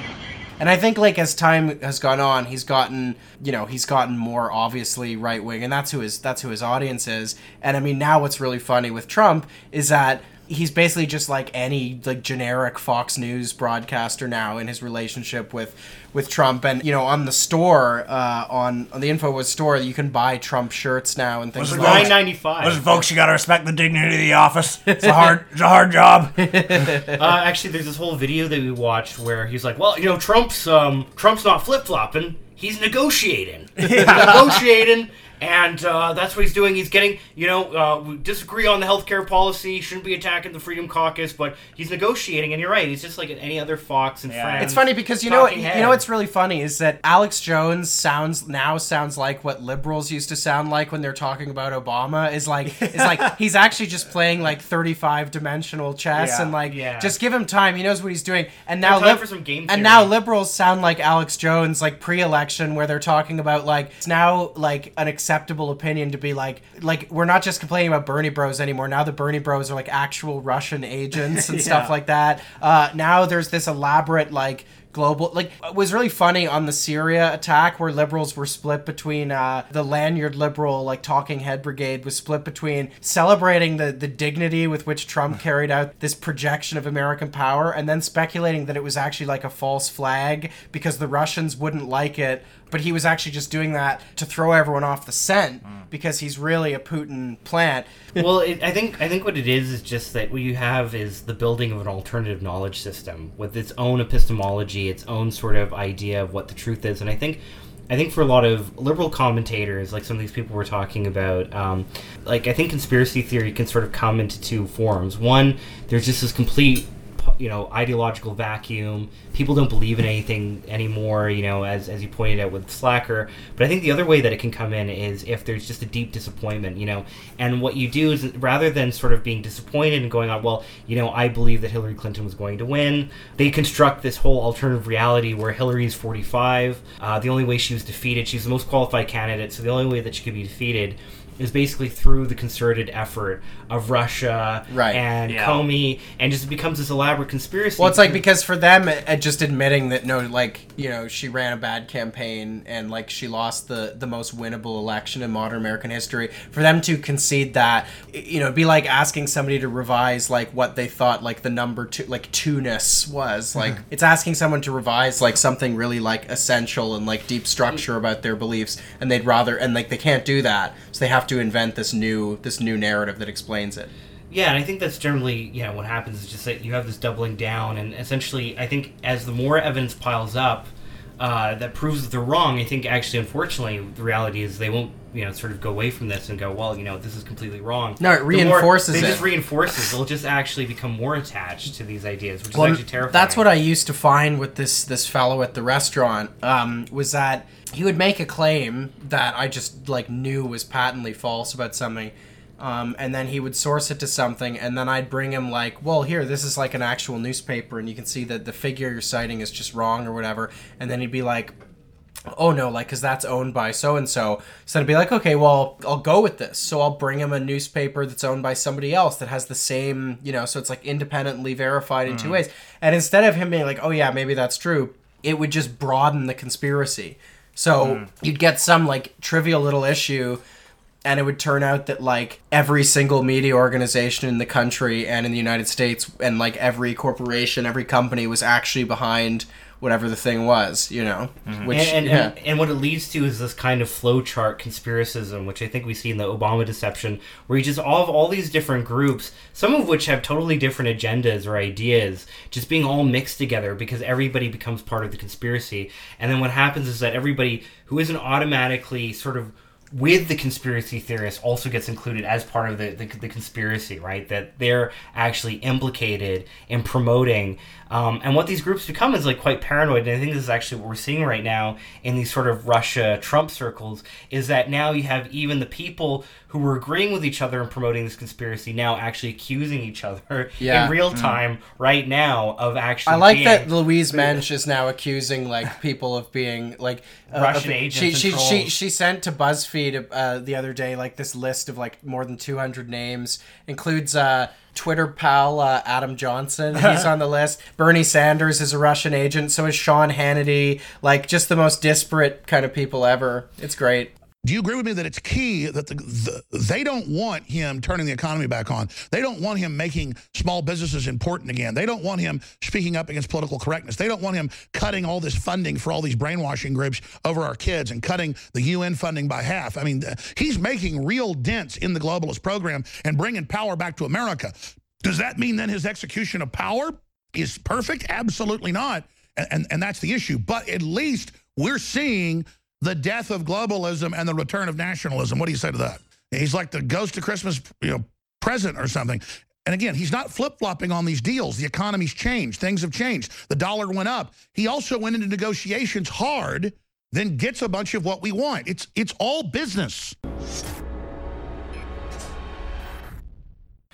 S4: And I think like as time has gone on, he's gotten you know he's gotten more obviously right wing, and that's who his that's who his audience is. And I mean now what's really funny with Trump is that he's basically just like any like generic Fox News broadcaster now in his relationship with with Trump and you know on the store uh, on on the Infowars store you can buy Trump shirts now and things
S3: Listen,
S4: like
S3: folks-
S4: that.
S3: Listen, folks, you gotta respect the dignity of the office. It's a hard, it's a hard job.
S5: uh, actually, there's this whole video that we watched where he's like, "Well, you know, Trump's um, Trump's not flip flopping. He's negotiating. He's negotiating." And uh, that's what he's doing. He's getting, you know, uh, we disagree on the healthcare policy. Shouldn't be attacking the Freedom Caucus, but he's negotiating. And you're right. He's just like any other Fox and Friends.
S4: It's funny because you know what you know what's really funny is that Alex Jones sounds now sounds like what liberals used to sound like when they're talking about Obama is like is like he's actually just playing like 35 dimensional chess
S5: Yeah,
S4: and like
S5: yeah.
S4: just give him time he knows what he's doing and now
S5: time
S4: lib-
S5: for some game
S4: and
S5: theory.
S4: now liberals sound like Alex Jones like pre-election where they're talking about like it's now like an acceptable opinion to be like like we're not just complaining about Bernie Bros anymore. Now the Bernie Bros are like actual Russian agents and stuff like that. Uh, now there's this elaborate like global like it was really funny on the Syria attack where liberals were split between uh, the lanyard liberal like talking head brigade was split between celebrating the the dignity with which Trump carried out this projection of American power and then speculating that it was actually like a false flag because the Russians wouldn't like it but he was actually just doing that to throw everyone off the scent because he's really a Putin plant.
S5: well, it, I think I think what it is is just that what you have is the building of an alternative knowledge system with its own epistemology, its own sort of idea of what the truth is, and I think. I think for a lot of liberal commentators, like some of these people we're talking about, um, like I think conspiracy theory can sort of come into two forms. One, there's just this complete, you know, ideological vacuum. People don't believe in anything anymore, you know, as, as you pointed out with Slacker. But I think the other way that it can come in is if there's just a deep disappointment, you know, and what you do is rather than sort of being disappointed and going on, well, you know, I believe that Hillary Clinton was going to win, they construct this whole alternative reality where Hillary's 45. Uh, the only way she was defeated, she's the most qualified candidate, so the only way that she could be defeated is basically through the concerted effort of Russia
S4: Right.
S5: and
S4: Yeah.
S5: Comey, and just becomes this elaborate conspiracy.
S4: Well, it's like because for them, uh, just admitting that no, like you know, she ran a bad campaign and like she lost the the most winnable election in modern American history. For them to concede that, you know, it'd be like asking somebody to revise like what they thought like the number two, like two-ness was. Like it's asking someone to revise like something really like essential and like deep structure about their beliefs, and they'd rather and like they can't do that, so they have to invent this new this new narrative that explains it.
S5: Yeah, and I think that's generally, you know, what happens is just that you have this doubling down, and essentially, I think as the more evidence piles up uh, that proves that they're wrong, I think actually, unfortunately, the reality is they won't you know sort of go away from this and go, well, you know, this is completely wrong.
S4: No, it
S5: the more-
S4: reinforces
S5: They
S4: it.
S5: just reinforces. They'll just actually become more attached to these ideas, which
S4: Well,
S5: is actually terrifying.
S4: That's what I used to find with this this fellow at the restaurant. Um, was that he would make a claim that I just like knew was patently false about something, um, and then he would source it to something, and then I'd bring him like, well, here, this is like an actual newspaper, and you can see that the figure you're citing is just wrong or whatever, and then he'd be like. Oh no, like, cause that's owned by so and so. So I'd be like, okay, well, I'll go with this. So I'll bring him a newspaper that's owned by somebody else that has the same, you know, so it's like independently verified in two
S14: Mm.
S4: ways. And instead of him being like, oh yeah, maybe that's true, it would just broaden the conspiracy. So
S14: Mm.
S4: you'd get some like trivial little issue, and it would turn out that like every single media organization in the country and in the United States, and like every corporation, every company was actually behind whatever the thing was, you know? Mm-hmm. Which,
S5: and, and,
S4: yeah.
S5: and, and what it leads to is this kind of flowchart conspiracism, which I think we see in the Obama deception, where you just all have all these different groups, some of which have totally different agendas or ideas, just being all mixed together because everybody becomes part of the conspiracy. And then what happens is that everybody who isn't automatically sort of with the conspiracy theorists also gets included as part of the, the, the conspiracy, right? That they're actually implicated in promoting. Um, and what these groups become is like quite paranoid. And I think this is actually what we're seeing right now in these sort of Russia Trump circles is that now you have even the people who were agreeing with each other and promoting this conspiracy now actually accusing each other
S4: Yeah.
S5: in real
S4: Mm.
S5: time right now of actually
S4: I like
S5: being-
S4: that Louise Mensch is now accusing like people of being like uh,
S5: Russian
S4: of-
S5: agents
S4: She
S5: and
S4: she, she she sent to BuzzFeed uh, the other day like this list of like more than two hundred names includes uh, Twitter pal uh, Adam Johnson. He's on the list. Bernie Sanders is a Russian agent. So is Sean Hannity. Like just the most disparate kind of people ever. It's great.
S2: Do you agree with me that it's key that the, the, they don't want him turning the economy back on? They don't want him making small businesses important again. They don't want him speaking up against political correctness. They don't want him cutting all this funding for all these brainwashing groups over our kids and cutting the UN funding by half. I mean, he's making real dents in the globalist program and bringing power back to America. Does that mean then his execution of power is perfect? Absolutely not. And, and, and that's the issue. But at least we're seeing the death of globalism and the return of nationalism. What do you say to that? He's like the ghost of Christmas, you know, present or something. And again, he's not flip-flopping on these deals. The economy's changed. Things have changed. The dollar went up. He also went into negotiations hard, then gets a bunch of what we want. It's it's all business.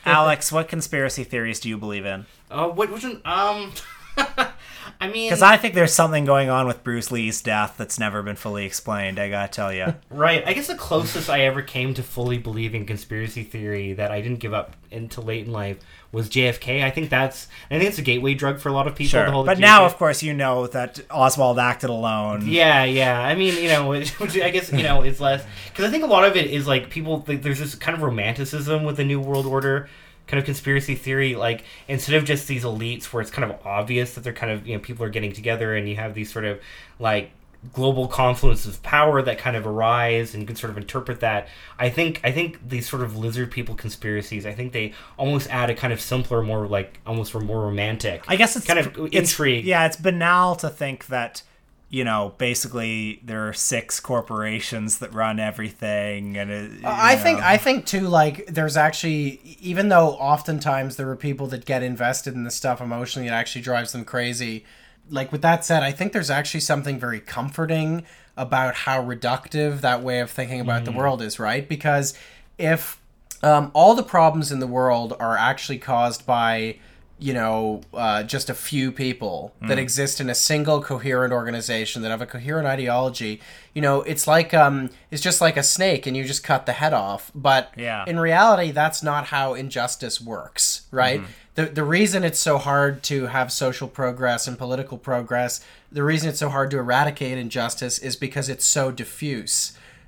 S3: Alex, what conspiracy theories do you believe in?
S5: Uh, what was an um? I mean,
S3: Because I think there's something going on with Bruce Lee's death that's never been fully explained. I gotta tell you.
S5: Right. I guess the closest I ever came to fully believing conspiracy theory that I didn't give up until late in life was JFK. I think that's I think it's a gateway drug for a lot of people.
S3: Sure,
S5: the whole
S3: but now, of course, you know that Oswald acted alone.
S5: Yeah, yeah. I mean, you know, which which I guess you know it's less because I think a lot of it is like people. Like, there's this kind of romanticism with the New World Order, kind of conspiracy theory. Like instead of just these elites where it's kind of obvious that they're kind of you know people are getting together and you have these sort of like global confluences of power that kind of arise and you can sort of interpret that i think i think these sort of lizard people conspiracies i think they almost add a kind of simpler more like almost more romantic
S3: I guess it's
S5: kind of
S3: it's,
S5: intrigue
S3: Yeah, it's banal to think that you know basically there are six corporations that run everything, and it,
S4: I think. I think too like there's actually even though oftentimes there are people that get invested in this stuff emotionally it actually drives them crazy. Like with that said, I think there's actually something very comforting about how reductive that way of thinking about the
S14: Mhm.
S4: world is, right? Because if um, all the problems in the world are actually caused by you know uh, just a few people that
S14: Mm.
S4: exist in a single coherent organization that have a coherent ideology you know it's like um it's just like a snake and you just cut the head off but
S3: Yeah.
S4: in reality that's not how injustice works right
S3: Mhm.
S4: the, the reason it's so hard to have social progress and political progress the reason it's so hard to eradicate injustice is because it's so diffuse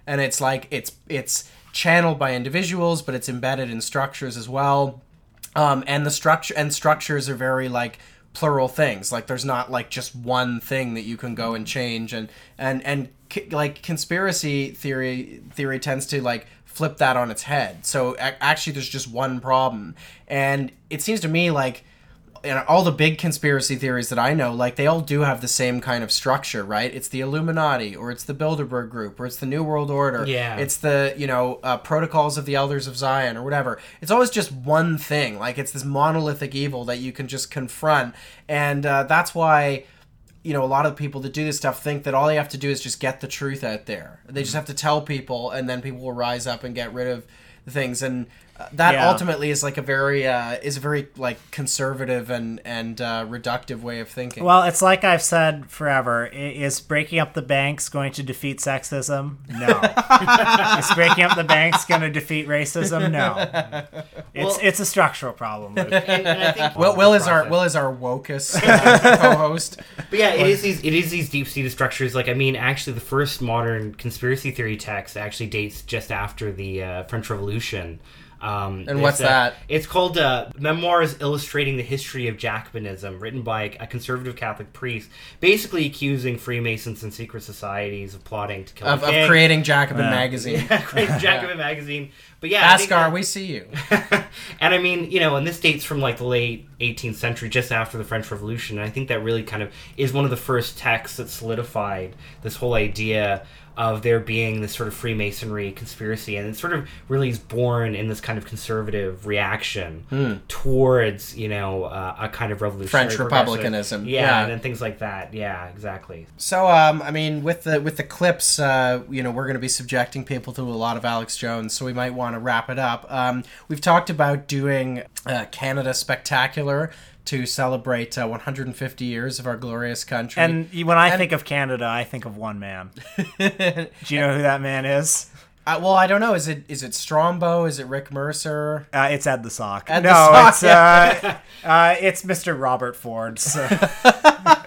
S4: and it's like it's it's channeled by individuals but it's embedded in structures as well um, and the structure and structures are very like plural things. Like there's not like just one thing that you can go and change. And and and c- like conspiracy theory theory tends to like flip that on its head. So a- actually there's just one problem. And it seems to me like and all the big conspiracy theories that I know, like they all do have the same kind of structure, right? It's the Illuminati, or it's the Bilderberg Group, or it's the New World Order.
S5: Yeah.
S4: It's the you know uh, protocols of the Elders of Zion, or whatever. It's always just one thing. Like it's this monolithic evil that you can just confront, and uh, that's why you know, a lot of people that do this stuff think that all they have to do is just get the truth out there. They just have to tell people, and then people will rise up and get rid of things. And uh, that
S3: Yeah.
S4: ultimately is like a very uh, is a very like conservative and and uh, reductive way of thinking.
S3: Well, it's like I've said forever. Is breaking up the banks going to defeat sexism? No. is breaking up the banks going to defeat racism? No. It's it's a structural problem. Luke.
S5: And, and I think
S4: Will, Will is our Will is our wokest uh, co-host.
S5: But yeah, it is these it is these deep seated structures. Like I mean, actually, the first modern conspiracy theory text actually dates just after the uh, French Revolution. Um,
S4: And what's
S5: uh,
S4: that?
S5: It's called uh, Memoirs Illustrating the History of Jacobinism, written by a conservative Catholic priest, basically accusing Freemasons and secret societies of plotting to kill
S4: Of, of creating Jacobin magazine.
S5: Yeah, creating Jacobin magazine. But yeah, Bhaskar,
S4: we see you.
S5: and I mean, you know, and this dates from like the late 18th century, just after the French Revolution. And I think that really kind of is one of the first texts that solidified this whole idea of there being this sort of Freemasonry conspiracy. And it sort of really is born in this kind of conservative reaction
S4: Hmm.
S5: towards, you know, uh, a kind of revolutionary
S4: French republicanism.
S5: Yeah,
S4: Yeah.
S5: and then things like that. Yeah, exactly.
S4: So, um, I mean, with the with the clips, uh, you know, we're going to be subjecting people to a lot of Alex Jones, so we might want to wrap it up. Um, we've talked about doing uh, Canada Spectacular to celebrate uh, 150 years of our glorious country.
S3: And when I
S4: And-
S3: think of Canada, I think of one man. Do you know who that man is?
S4: Uh, well, I don't know. Is it is it Strombo? Is it Rick Mercer?
S3: Uh, it's Ed the Sock.
S4: Ed the
S3: no,
S4: Sock,
S3: it's
S4: yeah.
S3: uh, uh, it's Mr. Robert Ford. So.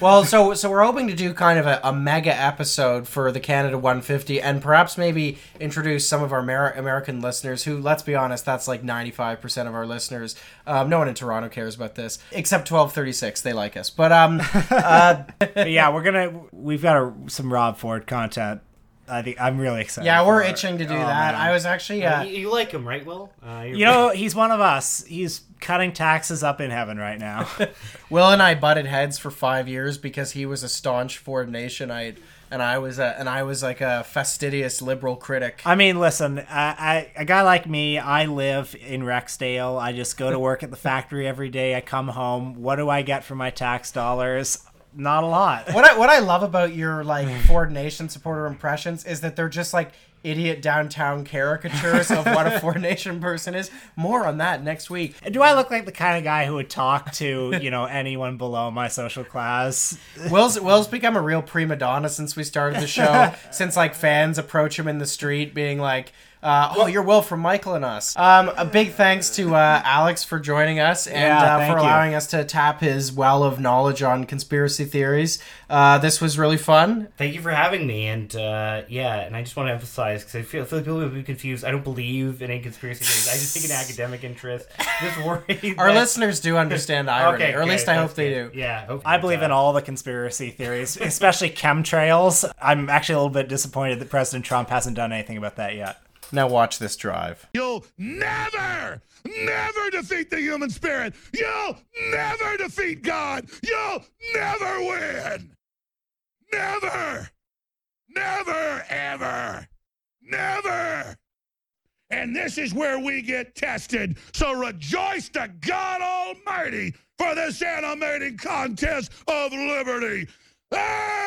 S4: Well, so so we're hoping to do kind of a, a mega episode for the Canada 150, and perhaps maybe introduce some of our Amer- American listeners. Who, let's be honest, that's like 95 percent of our listeners. Um, no one in Toronto cares about this, except 1236. They like us, but um, uh,
S3: yeah, we're gonna we've got a, some Rob Ford content. I think I'm really excited.
S4: yeah, we're itching to do
S3: Oh,
S4: that.
S3: man.
S4: I was actually uh,
S5: you, you like him, right, Will? Uh, you're-
S3: You know, he's one of us. He's cutting taxes up in heaven right now.
S4: Will and I butted heads for five years because he was a staunch Ford Nationite, and I was a, and I was like a fastidious liberal critic.
S3: I mean, listen, I, I, a guy like me, I live in Rexdale. I just go to work at the factory every day. I come home. What do I get for my tax dollars? Not a lot.
S4: what I what I love about your like mm. Ford Nation supporter impressions is that they're just like idiot downtown caricatures of what a Ford Nation person is. More on that next week.
S3: Do I look like the kind of guy who would talk to, you know, anyone below my social class?
S4: Will's Will's become a real prima donna since we started the show. since like fans approach him in the street, being like. Uh, oh, you're Will from Michael and Us. Um, a big thanks to uh, Alex for joining us and
S3: Yeah,
S4: uh,
S3: thank
S4: for
S3: you.
S4: allowing us to tap his well of knowledge on conspiracy theories. Uh, this was really fun.
S5: Thank you for having me, and uh, yeah, and I just want to emphasize because I feel, I feel like people will be confused. I don't believe in any conspiracy theories. I just take an academic interest. Just worried.
S4: Our
S5: that-
S4: listeners do understand irony,
S5: Okay,
S4: or at
S5: good,
S4: least I
S5: that's
S4: hope they do.
S5: Yeah,
S3: I believe in all the conspiracy theories, especially chemtrails. I'm actually a little bit disappointed that President Trump hasn't done anything about that yet.
S4: Now watch this drive.
S2: You'll never, never defeat the human spirit. You'll never defeat God. You'll never win. Never. Never, ever. Never. And this is where we get tested. So rejoice to God Almighty for this animating contest of liberty. Ah!